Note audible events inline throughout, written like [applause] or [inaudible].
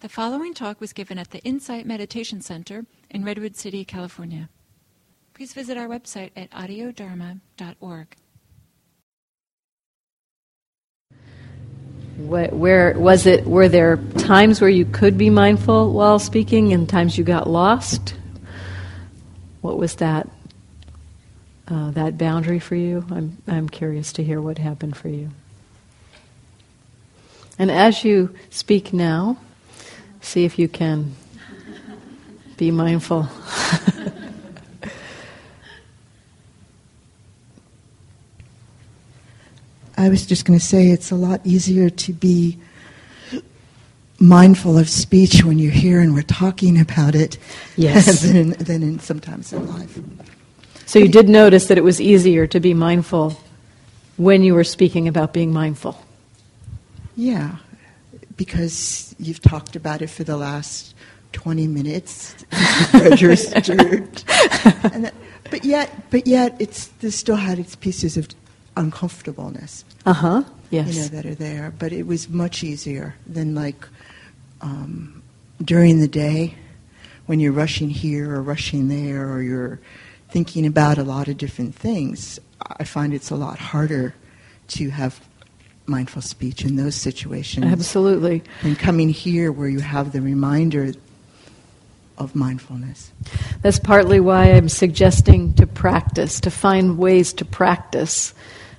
The following talk was given at the Insight Meditation Center in Redwood City, California. Please visit our website at audiodharma.org. Where, was it? Were there times where you could be mindful while speaking, and times you got lost? What was that? Uh, that boundary for you? I'm I'm curious to hear what happened for you. And as you speak now, see if you can be mindful. I was just going to say it's a lot easier to be mindful of speech when you're here and we're talking about it Yes. [laughs] than, in, than in sometimes in life. So you did notice that it was easier to be mindful when you were speaking about being mindful. Yeah, because you've talked about it for the last 20 minutes, [laughs] registered. and that, but yet, but yet, it's this still had its pieces of uncomfortableness. Uh huh. Yes. you know, that are there. But it was much easier than like um, during the day when you're rushing here or rushing there or you're thinking about a lot of different things. I find it's a lot harder to have mindful speech in those situations Absolutely. And coming here where you have the reminder of mindfulness. That's partly why I'm suggesting to practice, to find ways to practice.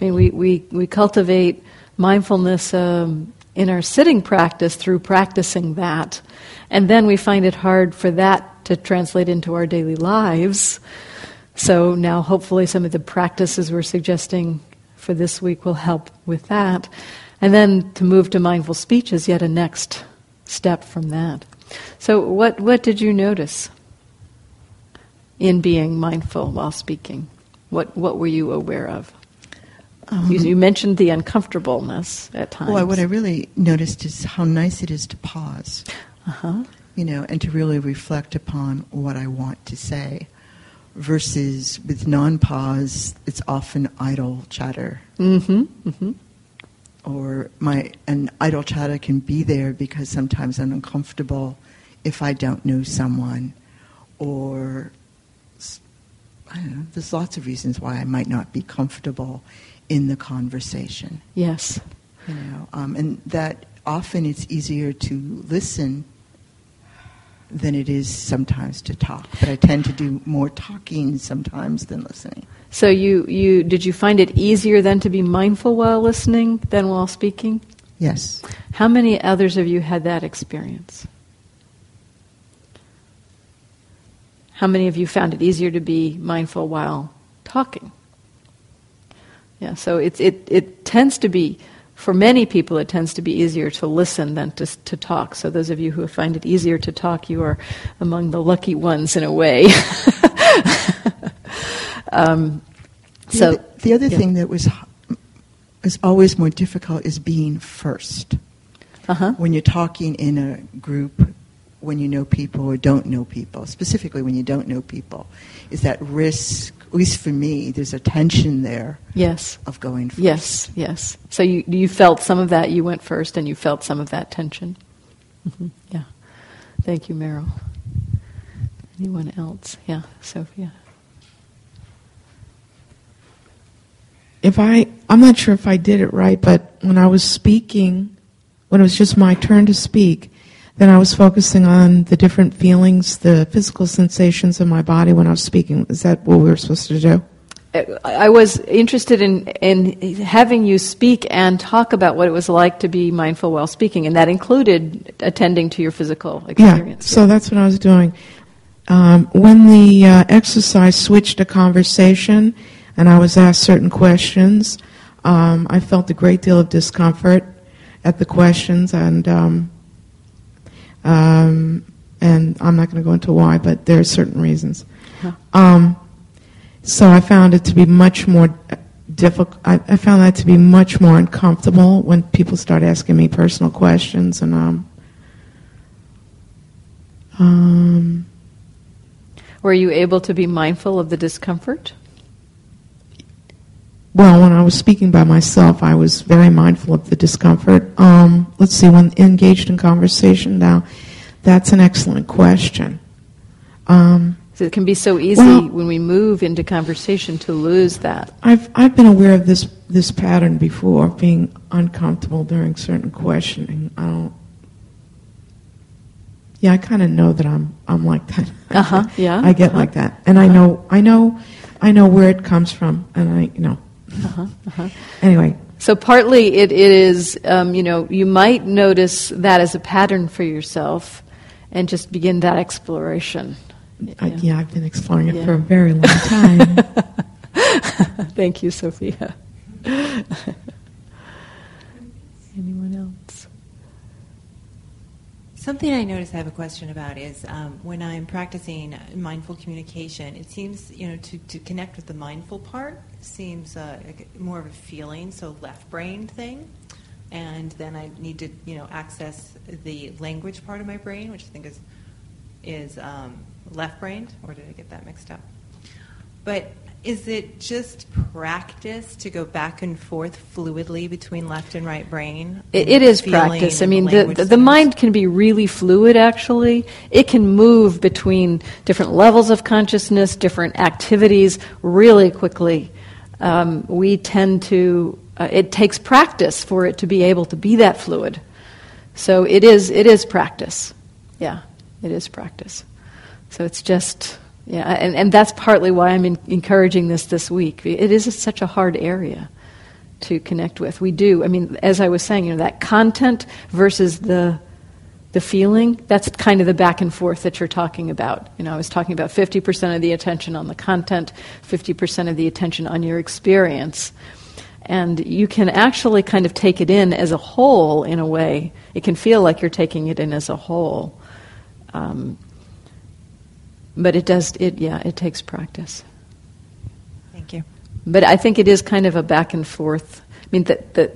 I mean, we, we, we cultivate mindfulness um, in our sitting practice through practicing that. And then we find it hard for that to translate into our daily lives. So now, hopefully, some of the practices we're suggesting for this week will help with that. And then to move to mindful speech is yet a next step from that. So, what, what did you notice in being mindful while speaking? What, what were you aware of? you, you mentioned the uncomfortableness at times. Well, what I really noticed is how nice it is to pause, uh-huh. you know, and to really reflect upon what I want to say. Versus with non-pause, it's often idle chatter, Mm-hmm. Mm-hmm. or my and idle chatter can be there because sometimes I'm uncomfortable if I don't know someone, or I don't know. There's lots of reasons why I might not be comfortable in the conversation. Yes. you know, um, and that often it's easier to listen than it is sometimes to talk. But I tend to do more talking sometimes than listening. So you, you did you find it easier then to be mindful while listening than while speaking? Yes. How many others of you had that experience? How many of you found it easier to be mindful while talking? Yeah, so it's, it, it tends to be, for many people, it tends to be easier to listen than to, to talk. So those of you who find it easier to talk, you are among the lucky ones in a way. [laughs] um, so other, the other yeah. thing that was is always more difficult is being first. uh-huh. When you're talking in a group, when you know people or don't know people, specifically when you don't know people, is that risk, at least for me, there's a tension there Yes. of going first. Yes, yes. So you you felt some of that. You went first, and you felt some of that tension. hmm Yeah. Thank you, Meryl. Anyone else? Yeah, Sophia. if I, I'm not sure if I did it right, but when I was speaking, when it was just my turn to speak, then I was focusing on the different feelings, the physical sensations in my body when I was speaking. Is that what we were supposed to do? I was interested in, in having you speak and talk about what it was like to be mindful while speaking, and that included attending to your physical experience. Yeah, so that's what I was doing. Um, when the uh, exercise switched to conversation and I was asked certain questions, um, I felt a great deal of discomfort at the questions, and um, um, and I'm not going to go into why, but there are certain reasons. Huh. Um, so I found it to be much more difficult. I, I found that to be much more uncomfortable when people start asking me personal questions, and um, um, Were you able to be mindful of the discomfort? Well, when I was speaking by myself, I was very mindful of the discomfort. Um, let's see, when engaged in conversation now, that's an excellent question. Um, so it can be so easy well, when we move into conversation to lose that. I've I've been aware of this this pattern before, being uncomfortable during certain questioning. I don't. Yeah, I kind of know that I'm I'm like that. Uh huh. [laughs] Yeah. I get uh-huh. like that, and uh-huh. I know I know I know where it comes from, and I you know. Uh-huh. Uh-huh. Anyway. So partly it, it is, um, you know, you might notice that as a pattern for yourself, and just begin that exploration. Yeah, I, yeah I've been exploring it yeah. for a very long time. [laughs] Thank you, Sophia. [laughs] Anyone else? Something I notice I have a question about is um, when I'm practicing mindful communication, it seems, you know, to, to connect with the mindful part seems uh, more of a feeling, so left brain thing. And then I need to, you know, access the language part of my brain, which I think is is um, left brained, or did I get that mixed up? But is it just practice to go back and forth fluidly between left and right brain? it, it is practice. I mean, the, the, the, mind can be really fluid, actually. It can move between different levels of consciousness, different activities really quickly. Um, we tend to, uh, it takes practice for it to be able to be that fluid. So it is, it is practice. Yeah, it is practice. So it's just yeah, and, and that's partly why I'm in, encouraging this this week. It is such a hard area to connect with. We do. I mean, as I was saying, you know, that content versus the the feeling, that's kind of the back and forth that you're talking about. You know, I was talking about 50% of the attention on the content, 50% of the attention on your experience. And you can actually kind of take it in as a whole in a way. It can feel like you're taking it in as a whole. Um, but it does it yeah it takes practice. Thank you. But i think it is kind of a back and forth. I mean that that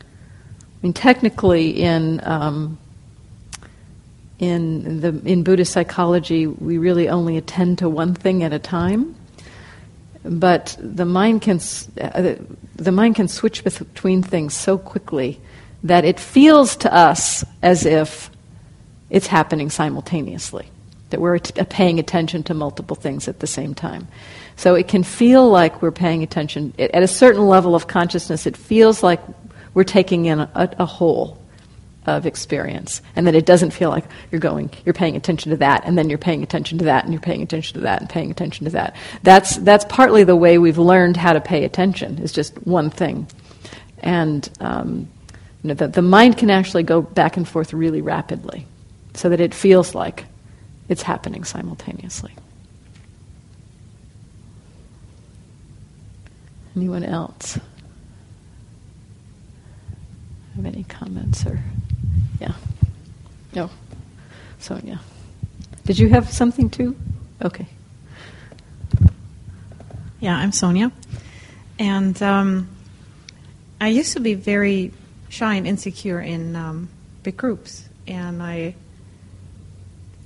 i mean technically in um, in the in buddhist psychology we really only attend to one thing at a time. But the mind can uh, the mind can switch between things so quickly that it feels to us as if it's happening simultaneously that we're t- paying attention to multiple things at the same time. So it can feel like we're paying attention. It, at a certain level of consciousness, it feels like we're taking in a, a whole of experience. And then it doesn't feel like you're going, you're paying attention to that, and then you're paying attention to that, and you're paying attention to that, and paying attention to that. That's, that's partly the way we've learned how to pay attention, is just one thing. And um, you know, the, the mind can actually go back and forth really rapidly so that it feels like it's happening simultaneously. Anyone else? Have any comments or yeah? No. Sonia. Did you have something too? Okay. Yeah, I'm Sonia. And um, I used to be very shy and insecure in um, big groups. And I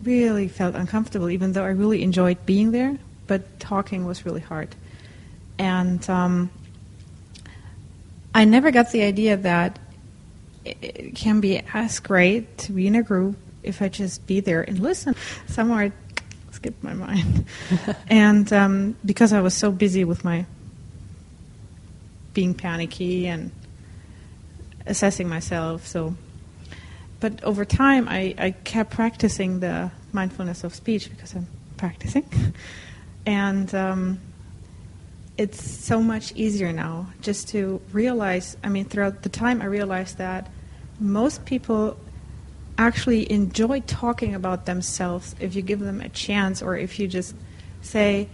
really felt uncomfortable, even though I really enjoyed being there, but talking was really hard. And um, I never got the idea that it can be as great to be in a group if I just be there and listen. Somewhere I skipped my mind. [laughs] and um, because I was so busy with my being panicky and assessing myself, so but over time, I, I kept practicing the mindfulness of speech because I'm practicing. [laughs] and um, it's so much easier now just to realize. I mean, throughout the time, I realized that most people actually enjoy talking about themselves if you give them a chance or if you just say,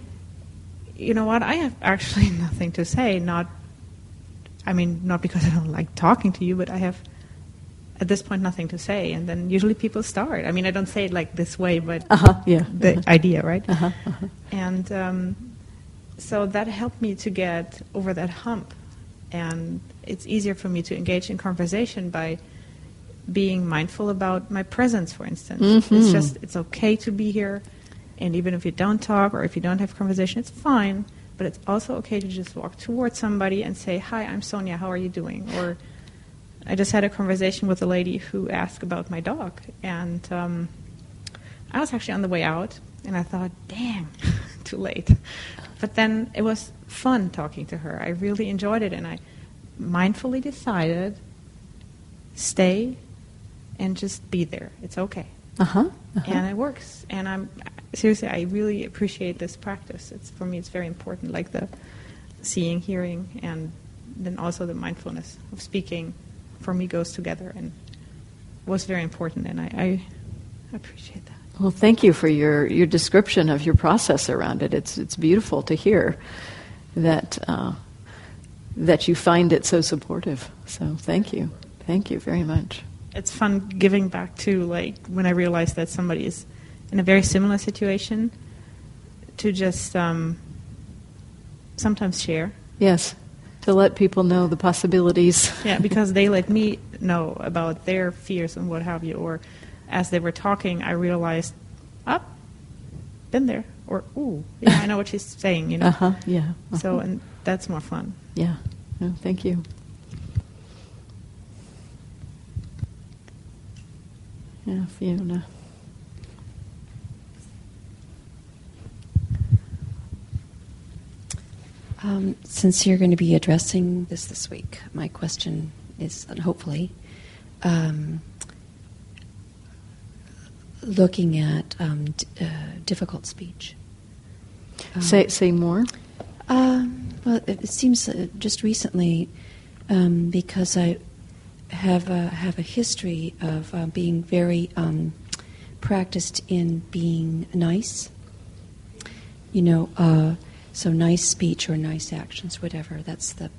you know what, I have actually [laughs] nothing to say. Not, I mean, not because I don't like talking to you, but I have at this point nothing to say and then usually people start i mean i don't say it like this way but uh-huh, yeah. the uh-huh. idea right uh-huh, uh-huh. and um, so that helped me to get over that hump and it's easier for me to engage in conversation by being mindful about my presence for instance mm-hmm. it's just it's okay to be here and even if you don't talk or if you don't have conversation it's fine But it's also okay to just walk towards somebody and say, "Hi, I'm Sonia. How are you doing?" Or I just had a conversation with a lady who asked about my dog, and um, I was actually on the way out, and I thought, "Damn, [laughs] too late." But then it was fun talking to her. I really enjoyed it, and I mindfully decided stay and just be there. It's okay. Uh-huh. uh-huh. And it works. And I'm seriously, I really appreciate this practice. It's for me, it's very important. Like the seeing, hearing, and then also the mindfulness of speaking. For me, goes together and was very important. And I, I appreciate that. Well, thank you for your, your description of your process around it. It's it's beautiful to hear that uh, that you find it so supportive. So thank you, thank you very much. It's fun giving back to like when I realize that somebody is in a very similar situation, to just um, sometimes share. Yes, to let people know the possibilities. yeah, because they let me [laughs] know about their fears and what have you. Or as they were talking, I realized, up, oh, been there. Or, ooh, yeah, I know what she's saying, you know. Uh-huh, yeah. Uh-huh. So, and that's more fun. Yeah. Oh, thank you. Yeah, Fiona. Um, since you're going to be addressing this this week, my question is, hopefully, um, looking at um, d- uh, difficult speech. Um, say say more. Um, well, it, it seems uh, just recently, um, because I have a, have a history of uh, being very um, practiced in being nice. You know, uh, so nice speech or nice actions, whatever. That's the.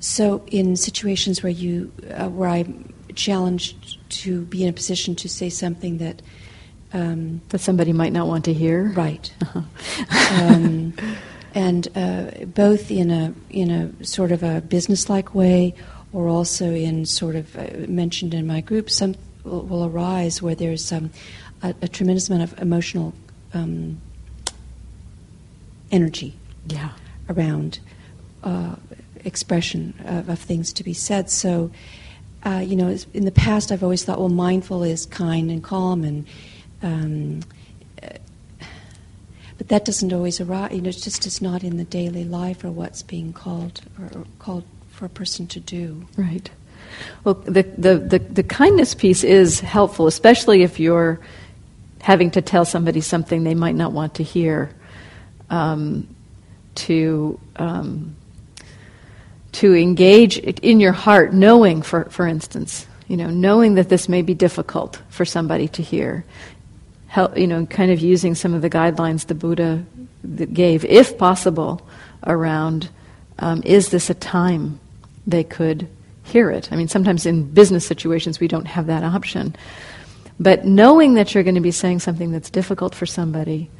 So in situations where you uh, where I'm challenged to be in a position to say something that um, that somebody might not want to hear. Right. [laughs] Uh-huh. um, [laughs] and uh, both in a in a sort of a businesslike way, or also in sort of uh, mentioned in my group, some will, will arise where there's um, a, a, tremendous amount of emotional um, energy. Yeah. Around uh, expression of, of, things to be said. So. Uh, you know, in the past, I've always thought, well, mindful is kind and calm and um, but that doesn't always arise. You know, it just it's not in the daily life or what's being called or, or called for a person to do. Right. Well, the, the, the, the, kindness piece is helpful, especially if you're having to tell somebody something they might not want to hear. Um, to um, to engage in your heart, knowing, for for instance, you know, knowing that this may be difficult for somebody to hear, help, you know, kind of using some of the guidelines the Buddha gave, if possible, around um, is this a time they could hear it? I mean, sometimes in business situations we don't have that option. But knowing that you're going to be saying something that's difficult for somebody,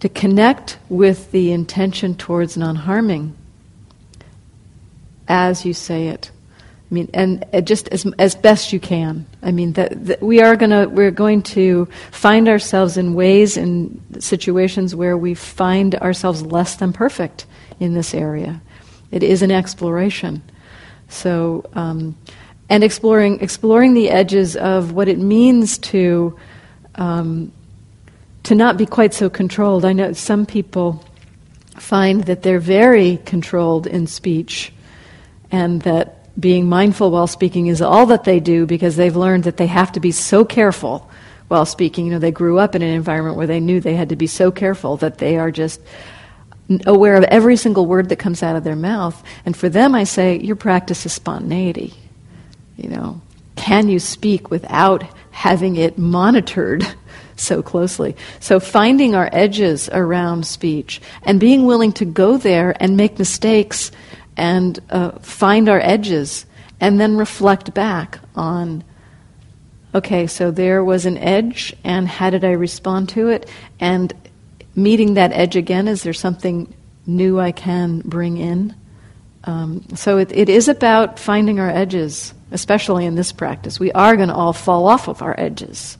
to connect with the intention towards non harming as you say it. I mean, and just as as best you can. I mean, that, that we are gonna we're going to find ourselves in ways in situations where we find ourselves less than perfect in this area. It is an exploration. So, um, and exploring exploring the edges of what it means to um, to not be quite so controlled. I know some people find that they're very controlled in speech, and that being mindful while speaking is all that they do because they've learned that they have to be so careful while speaking. You know, they grew up in an environment where they knew they had to be so careful that they are just aware of every single word that comes out of their mouth. And for them, I say, your practice is spontaneity. You know, can you speak without having it monitored [laughs] so closely? So finding our edges around speech and being willing to go there and make mistakes and uh, find our edges and then reflect back on okay, so there was an edge, and how did I respond to it? And meeting that edge again, is there something new I can bring in? Um, so it, it is about finding our edges, especially in this practice. We are going to all fall off of our edges.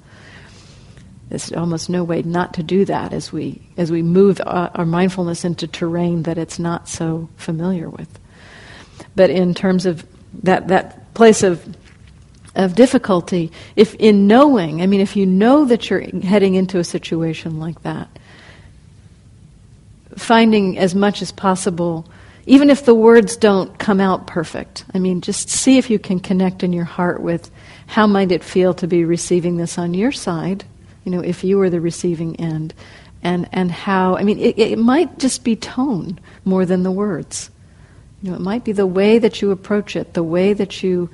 There's almost no way not to do that as we as we move uh, our mindfulness into terrain that it's not so familiar with. But in terms of that that place of of difficulty, if in knowing, I mean, if you know that you're heading into a situation like that, finding as much as possible, even if the words don't come out perfect, I mean, just see if you can connect in your heart with how might it feel to be receiving this on your side, you know, if you were the receiving end, and, and how, I mean, it, it might just be tone more than the words. You know, it might be the way that you approach it, the way that you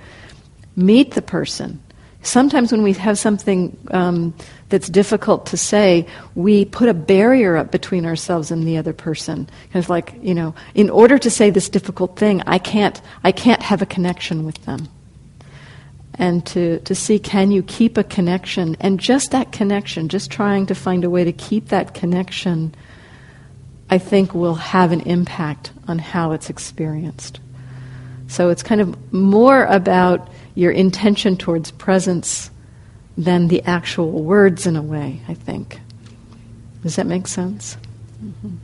meet the person. Sometimes when we have something um, that's difficult to say, we put a barrier up between ourselves and the other person. Of like, you know, in order to say this difficult thing, I can't, I can't have a connection with them. And to, to see, can you keep a connection? And just that connection, just trying to find a way to keep that connection, I think will have an impact on how it's experienced. So it's kind of more about your intention towards presence than the actual words in a way, I think. Does that make sense? Mm-hmm.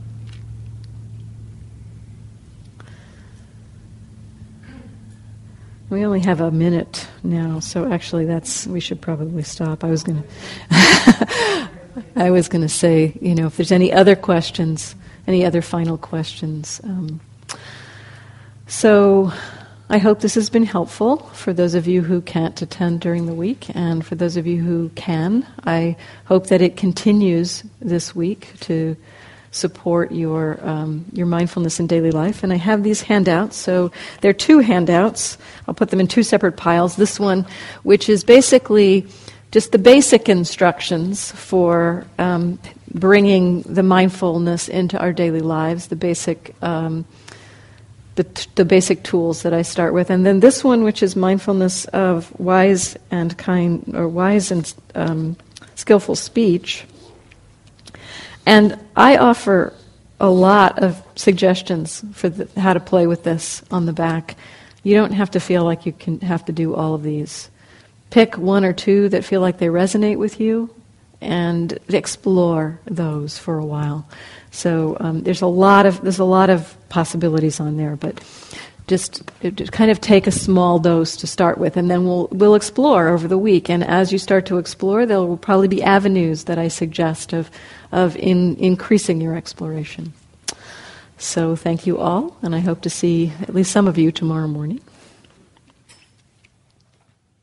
We only have a minute now, so actually that's we should probably stop. I was going [laughs] to I was to say, you know, if there's any other questions, any other final questions. Um, so I hope this has been helpful for those of you who can't attend during the week, and for those of you who can. I hope that it continues this week to support your um, your mindfulness in daily life. And I have these handouts. So there are two handouts. I'll put them in two separate piles. This one, which is basically just the basic instructions for um, bringing the mindfulness into our daily lives, the basic. Um, the, t- the basic tools that I start with. And then this one, which is mindfulness of wise and kind, or wise and um, skillful speech. And I offer a lot of suggestions for the, how to play with this on the back. You don't have to feel like you can have to do all of these. Pick one or two that feel like they resonate with you and explore those for a while. So um, there's a lot of there's a lot of possibilities on there, but just, just kind of take a small dose to start with, and then we'll we'll explore over the week. And as you start to explore, there will probably be avenues that I suggest of of in, increasing your exploration. So thank you all, and I hope to see at least some of you tomorrow morning.